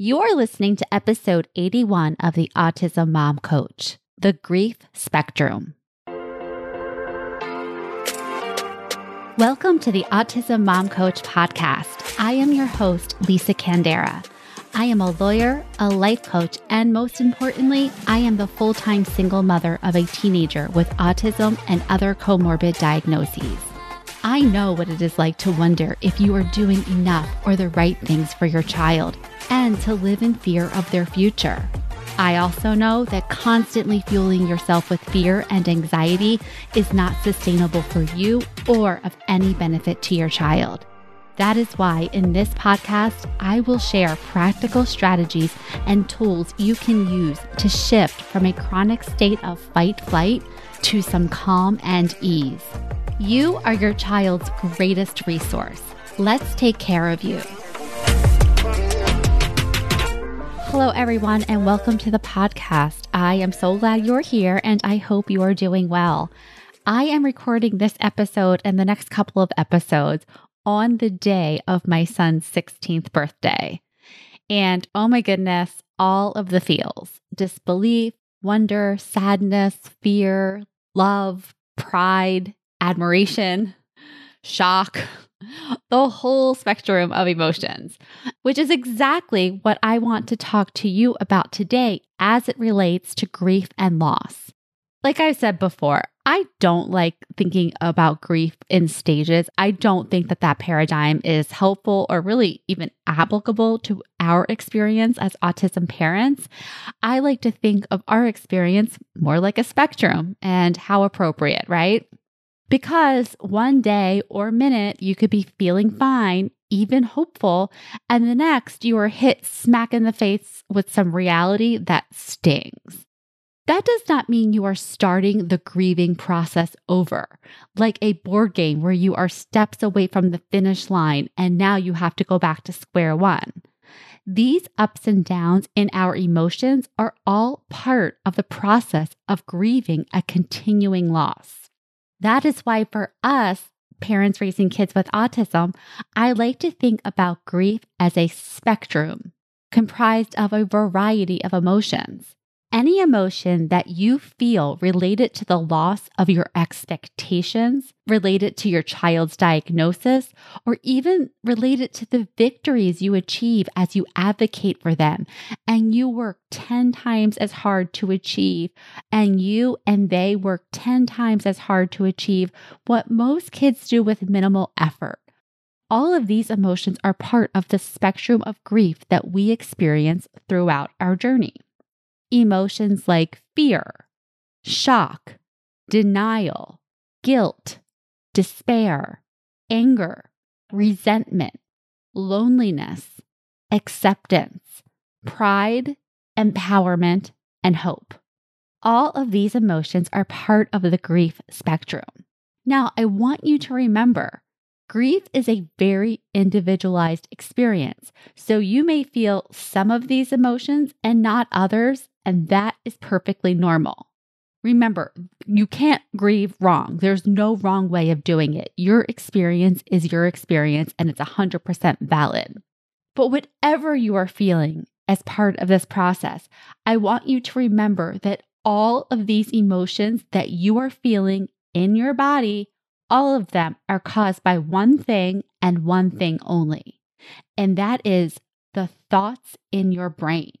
You're listening to episode 81 of the Autism Mom Coach, the grief spectrum. Welcome to the Autism Mom Coach podcast. I am your host, Lisa Candera. I am a lawyer, a life coach, and most importantly, I am the full time single mother of a teenager with autism and other comorbid diagnoses. I know what it is like to wonder if you are doing enough or the right things for your child and to live in fear of their future. I also know that constantly fueling yourself with fear and anxiety is not sustainable for you or of any benefit to your child. That is why in this podcast, I will share practical strategies and tools you can use to shift from a chronic state of fight flight to some calm and ease. You are your child's greatest resource. Let's take care of you. Hello, everyone, and welcome to the podcast. I am so glad you're here and I hope you are doing well. I am recording this episode and the next couple of episodes on the day of my son's 16th birthday. And oh my goodness, all of the feels disbelief, wonder, sadness, fear, love, pride, admiration, shock, the whole spectrum of emotions, which is exactly what I want to talk to you about today as it relates to grief and loss. Like I said before, I don't like thinking about grief in stages. I don't think that that paradigm is helpful or really even applicable to our experience as autism parents. I like to think of our experience more like a spectrum and how appropriate, right? Because one day or minute you could be feeling fine, even hopeful, and the next you are hit smack in the face with some reality that stings. That does not mean you are starting the grieving process over, like a board game where you are steps away from the finish line and now you have to go back to square one. These ups and downs in our emotions are all part of the process of grieving a continuing loss. That is why, for us, parents raising kids with autism, I like to think about grief as a spectrum comprised of a variety of emotions. Any emotion that you feel related to the loss of your expectations, related to your child's diagnosis, or even related to the victories you achieve as you advocate for them and you work 10 times as hard to achieve, and you and they work 10 times as hard to achieve what most kids do with minimal effort. All of these emotions are part of the spectrum of grief that we experience throughout our journey emotions like fear, shock, denial, guilt, despair, anger, resentment, loneliness, acceptance, pride, empowerment, and hope. All of these emotions are part of the grief spectrum. Now, I want you to remember Grief is a very individualized experience. So you may feel some of these emotions and not others, and that is perfectly normal. Remember, you can't grieve wrong. There's no wrong way of doing it. Your experience is your experience, and it's 100% valid. But whatever you are feeling as part of this process, I want you to remember that all of these emotions that you are feeling in your body all of them are caused by one thing and one thing only, and that is the thoughts in your brain.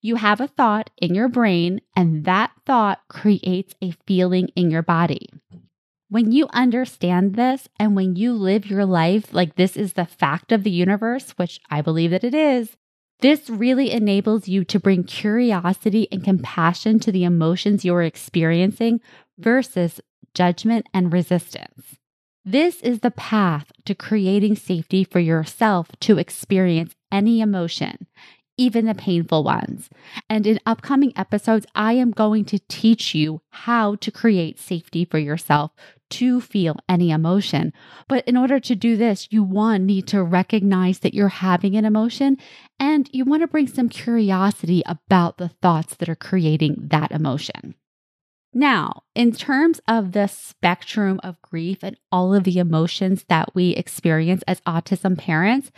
You have a thought in your brain, and that thought creates a feeling in your body. When you understand this and when you live your life like this is the fact of the universe, which I believe that it is, this really enables you to bring curiosity and compassion to the emotions you're experiencing versus judgment, and resistance. This is the path to creating safety for yourself to experience any emotion, even the painful ones. And in upcoming episodes, I am going to teach you how to create safety for yourself to feel any emotion. But in order to do this, you one need to recognize that you're having an emotion and you want to bring some curiosity about the thoughts that are creating that emotion. Now, in terms of the spectrum of grief and all of the emotions that we experience as autism parents,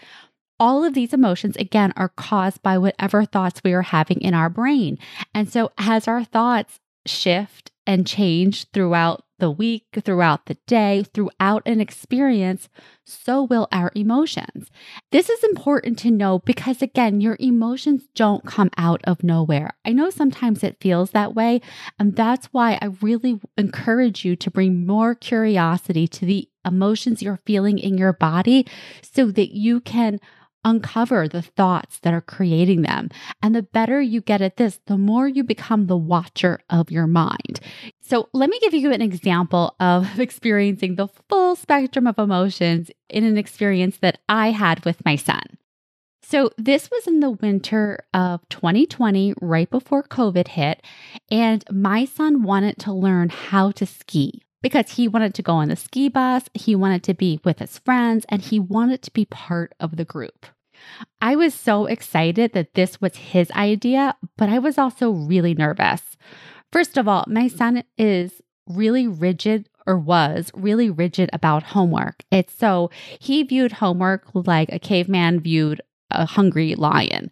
all of these emotions, again, are caused by whatever thoughts we are having in our brain. And so, as our thoughts shift and change throughout the week, throughout the day, throughout an experience, so will our emotions. This is important to know because, again, your emotions don't come out of nowhere. I know sometimes it feels that way, and that's why I really encourage you to bring more curiosity to the emotions you're feeling in your body so that you can uncover the thoughts that are creating them. And the better you get at this, the more you become the watcher of your mind. So, let me give you an example of experiencing the full spectrum of emotions in an experience that I had with my son. So, this was in the winter of 2020, right before COVID hit, and my son wanted to learn how to ski because he wanted to go on the ski bus, he wanted to be with his friends, and he wanted to be part of the group. I was so excited that this was his idea, but I was also really nervous. First of all, my son is really rigid or was really rigid about homework. It's so he viewed homework like a caveman viewed a hungry lion.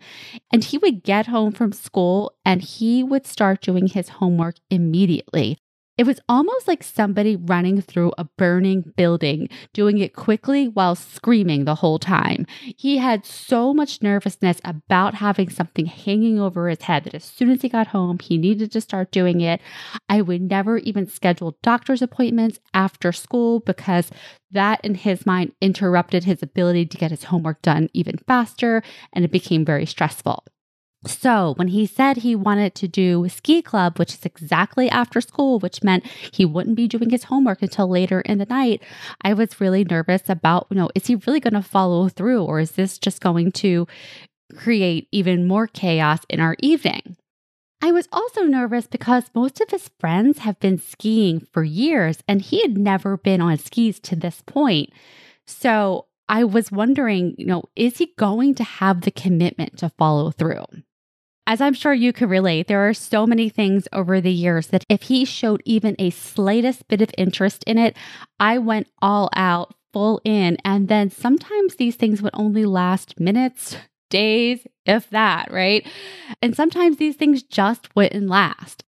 And he would get home from school and he would start doing his homework immediately. It was almost like somebody running through a burning building, doing it quickly while screaming the whole time. He had so much nervousness about having something hanging over his head that as soon as he got home, he needed to start doing it. I would never even schedule doctor's appointments after school because that, in his mind, interrupted his ability to get his homework done even faster, and it became very stressful. So, when he said he wanted to do ski club, which is exactly after school, which meant he wouldn't be doing his homework until later in the night, I was really nervous about, you know, is he really going to follow through or is this just going to create even more chaos in our evening? I was also nervous because most of his friends have been skiing for years and he had never been on skis to this point. So, I was wondering, you know, is he going to have the commitment to follow through? As I'm sure you could relate, there are so many things over the years that if he showed even a slightest bit of interest in it, I went all out, full in. And then sometimes these things would only last minutes, days, if that, right? And sometimes these things just wouldn't last.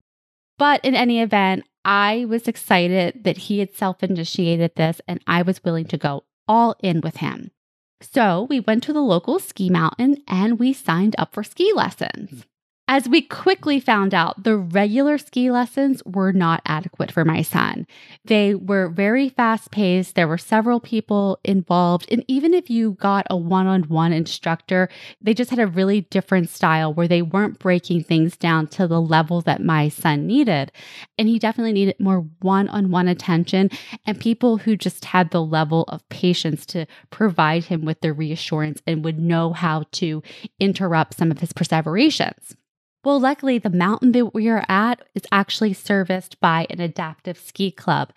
But in any event, I was excited that he had self initiated this and I was willing to go all in with him. So we went to the local ski mountain and we signed up for ski lessons. As we quickly found out, the regular ski lessons were not adequate for my son. They were very fast paced. There were several people involved. And even if you got a one on one instructor, they just had a really different style where they weren't breaking things down to the level that my son needed. And he definitely needed more one on one attention and people who just had the level of patience to provide him with the reassurance and would know how to interrupt some of his perseverations. Well, luckily, the mountain that we are at is actually serviced by an adaptive ski club.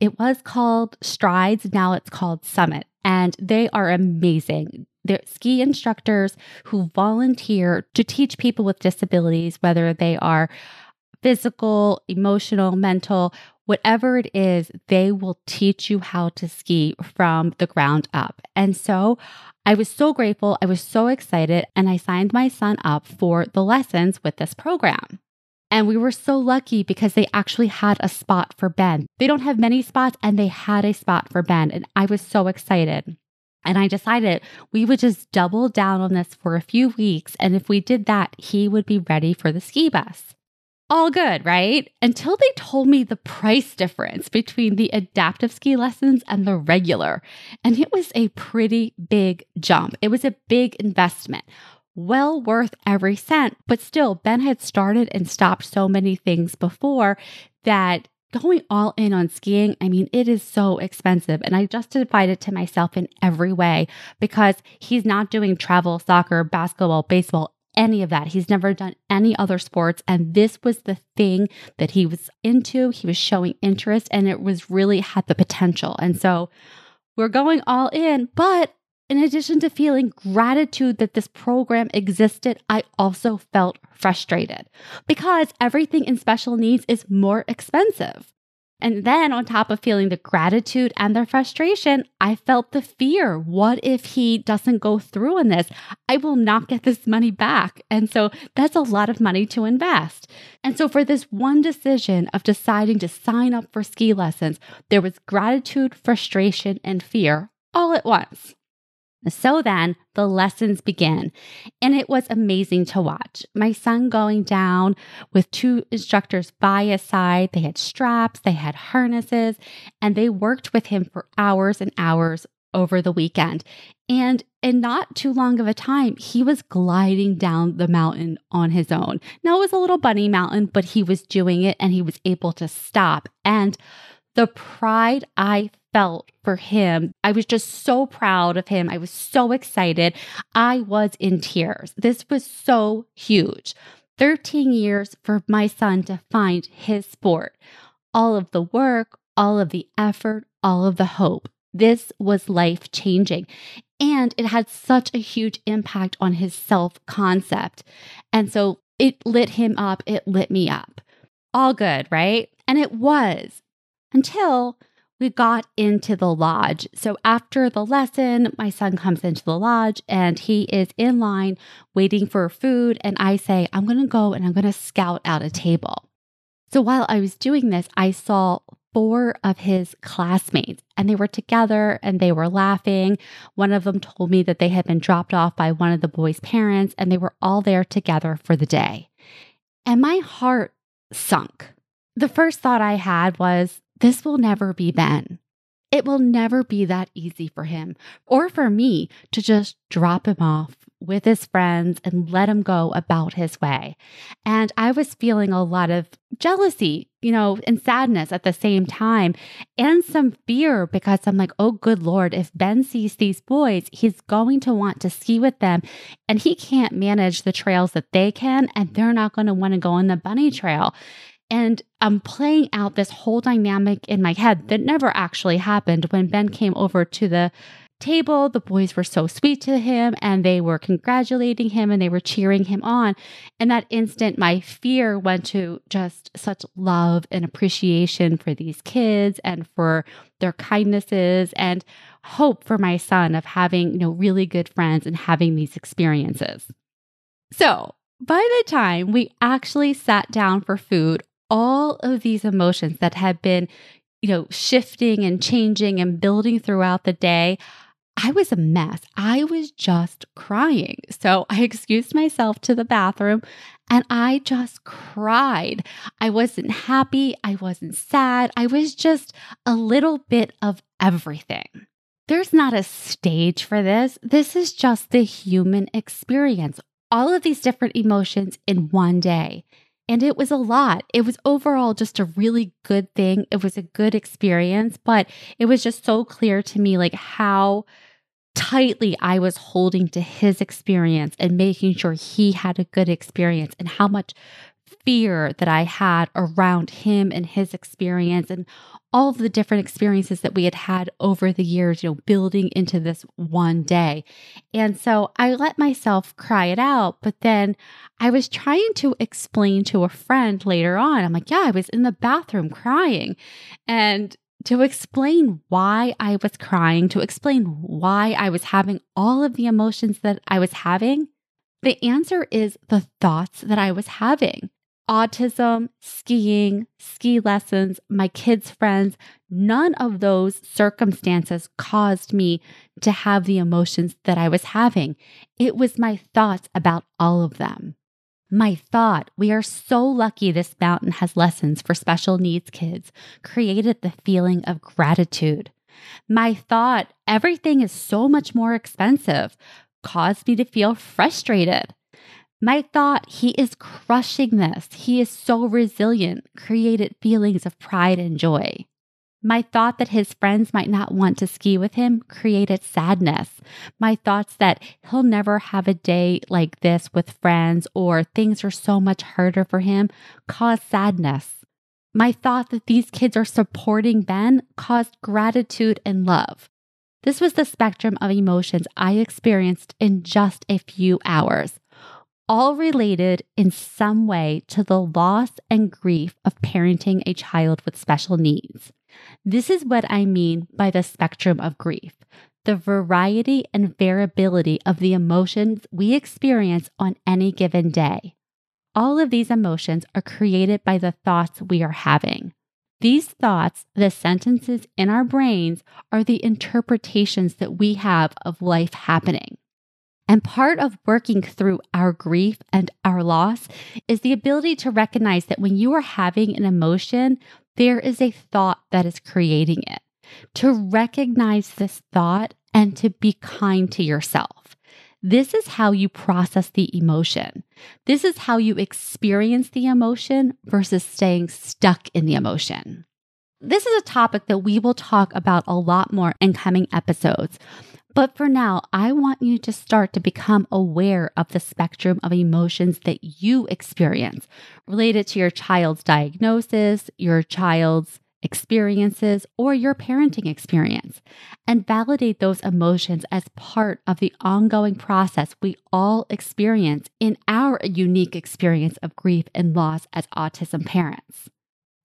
It was called Strides, now it's called Summit, and they are amazing. They're ski instructors who volunteer to teach people with disabilities, whether they are physical, emotional, mental, whatever it is, they will teach you how to ski from the ground up. And so I was so grateful. I was so excited. And I signed my son up for the lessons with this program. And we were so lucky because they actually had a spot for Ben. They don't have many spots, and they had a spot for Ben. And I was so excited. And I decided we would just double down on this for a few weeks. And if we did that, he would be ready for the ski bus all good, right? Until they told me the price difference between the adaptive ski lessons and the regular. And it was a pretty big jump. It was a big investment. Well worth every cent, but still, Ben had started and stopped so many things before that going all in on skiing, I mean, it is so expensive. And I justified it to myself in every way because he's not doing travel, soccer, basketball, baseball, any of that. He's never done any other sports. And this was the thing that he was into. He was showing interest and it was really had the potential. And so we're going all in. But in addition to feeling gratitude that this program existed, I also felt frustrated because everything in special needs is more expensive. And then, on top of feeling the gratitude and the frustration, I felt the fear. What if he doesn't go through on this? I will not get this money back. And so, that's a lot of money to invest. And so, for this one decision of deciding to sign up for ski lessons, there was gratitude, frustration, and fear all at once. So then the lessons begin, and it was amazing to watch. My son going down with two instructors by his side. They had straps, they had harnesses, and they worked with him for hours and hours over the weekend. And in not too long of a time, he was gliding down the mountain on his own. Now it was a little bunny mountain, but he was doing it and he was able to stop. And the pride I felt for him. I was just so proud of him. I was so excited. I was in tears. This was so huge. 13 years for my son to find his sport. All of the work, all of the effort, all of the hope. This was life changing. And it had such a huge impact on his self concept. And so it lit him up. It lit me up. All good, right? And it was until we got into the lodge. So after the lesson, my son comes into the lodge and he is in line waiting for food. And I say, I'm going to go and I'm going to scout out a table. So while I was doing this, I saw four of his classmates and they were together and they were laughing. One of them told me that they had been dropped off by one of the boys' parents and they were all there together for the day. And my heart sunk. The first thought I had was, this will never be Ben. It will never be that easy for him or for me to just drop him off with his friends and let him go about his way. And I was feeling a lot of jealousy, you know, and sadness at the same time, and some fear because I'm like, oh, good Lord, if Ben sees these boys, he's going to want to ski with them, and he can't manage the trails that they can, and they're not going to want to go on the bunny trail. And I'm playing out this whole dynamic in my head that never actually happened. When Ben came over to the table, the boys were so sweet to him and they were congratulating him and they were cheering him on. In that instant, my fear went to just such love and appreciation for these kids and for their kindnesses and hope for my son of having, you know, really good friends and having these experiences. So, by the time we actually sat down for food, all of these emotions that had been, you know, shifting and changing and building throughout the day, I was a mess. I was just crying. So I excused myself to the bathroom and I just cried. I wasn't happy. I wasn't sad. I was just a little bit of everything. There's not a stage for this. This is just the human experience. All of these different emotions in one day. And it was a lot. It was overall just a really good thing. It was a good experience, but it was just so clear to me like how tightly I was holding to his experience and making sure he had a good experience and how much fear that I had around him and his experience and all of the different experiences that we had had over the years, you know, building into this one day. And so I let myself cry it out, but then I was trying to explain to a friend later on. I'm like, yeah, I was in the bathroom crying. And to explain why I was crying, to explain why I was having all of the emotions that I was having, the answer is the thoughts that I was having autism, skiing, ski lessons, my kids' friends, none of those circumstances caused me to have the emotions that I was having. It was my thoughts about all of them. My thought, we are so lucky this mountain has lessons for special needs kids, created the feeling of gratitude. My thought, everything is so much more expensive, caused me to feel frustrated. My thought, he is crushing this. He is so resilient, created feelings of pride and joy. My thought that his friends might not want to ski with him created sadness. My thoughts that he'll never have a day like this with friends or things are so much harder for him caused sadness. My thought that these kids are supporting Ben caused gratitude and love. This was the spectrum of emotions I experienced in just a few hours all related in some way to the loss and grief of parenting a child with special needs. This is what I mean by the spectrum of grief the variety and variability of the emotions we experience on any given day. All of these emotions are created by the thoughts we are having. These thoughts, the sentences in our brains, are the interpretations that we have of life happening. And part of working through our grief and our loss is the ability to recognize that when you are having an emotion, there is a thought that is creating it. To recognize this thought and to be kind to yourself. This is how you process the emotion. This is how you experience the emotion versus staying stuck in the emotion. This is a topic that we will talk about a lot more in coming episodes. But for now, I want you to start to become aware of the spectrum of emotions that you experience related to your child's diagnosis, your child's experiences, or your parenting experience, and validate those emotions as part of the ongoing process we all experience in our unique experience of grief and loss as autism parents.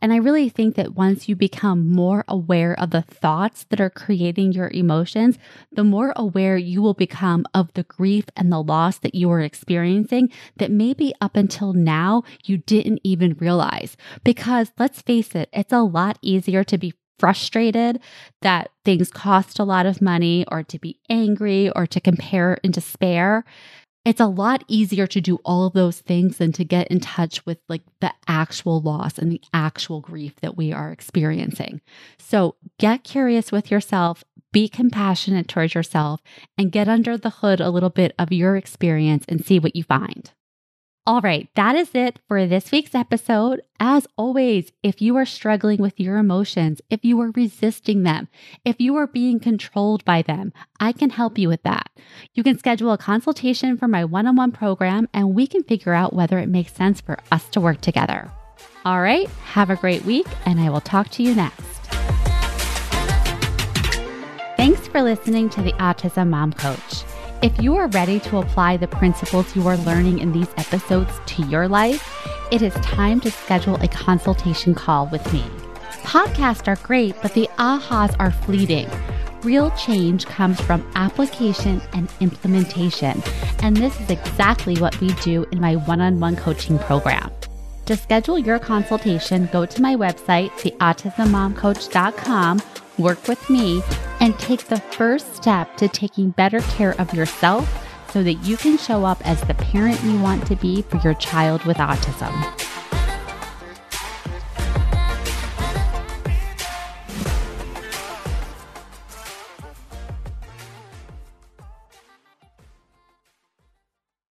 And I really think that once you become more aware of the thoughts that are creating your emotions, the more aware you will become of the grief and the loss that you are experiencing that maybe up until now you didn't even realize. Because let's face it, it's a lot easier to be frustrated that things cost a lot of money or to be angry or to compare and despair it's a lot easier to do all of those things than to get in touch with like the actual loss and the actual grief that we are experiencing. So get curious with yourself, be compassionate towards yourself, and get under the hood a little bit of your experience and see what you find. All right, that is it for this week's episode. As always, if you are struggling with your emotions, if you are resisting them, if you are being controlled by them, I can help you with that. You can schedule a consultation for my one on one program and we can figure out whether it makes sense for us to work together. All right, have a great week, and I will talk to you next. Thanks for listening to the Autism Mom Coach. If you are ready to apply the principles you are learning in these episodes to your life, it is time to schedule a consultation call with me. Podcasts are great, but the ahas are fleeting. Real change comes from application and implementation, and this is exactly what we do in my one on one coaching program. To schedule your consultation, go to my website, theautismmomcoach.com work with me, and take the first step to taking better care of yourself so that you can show up as the parent you want to be for your child with autism.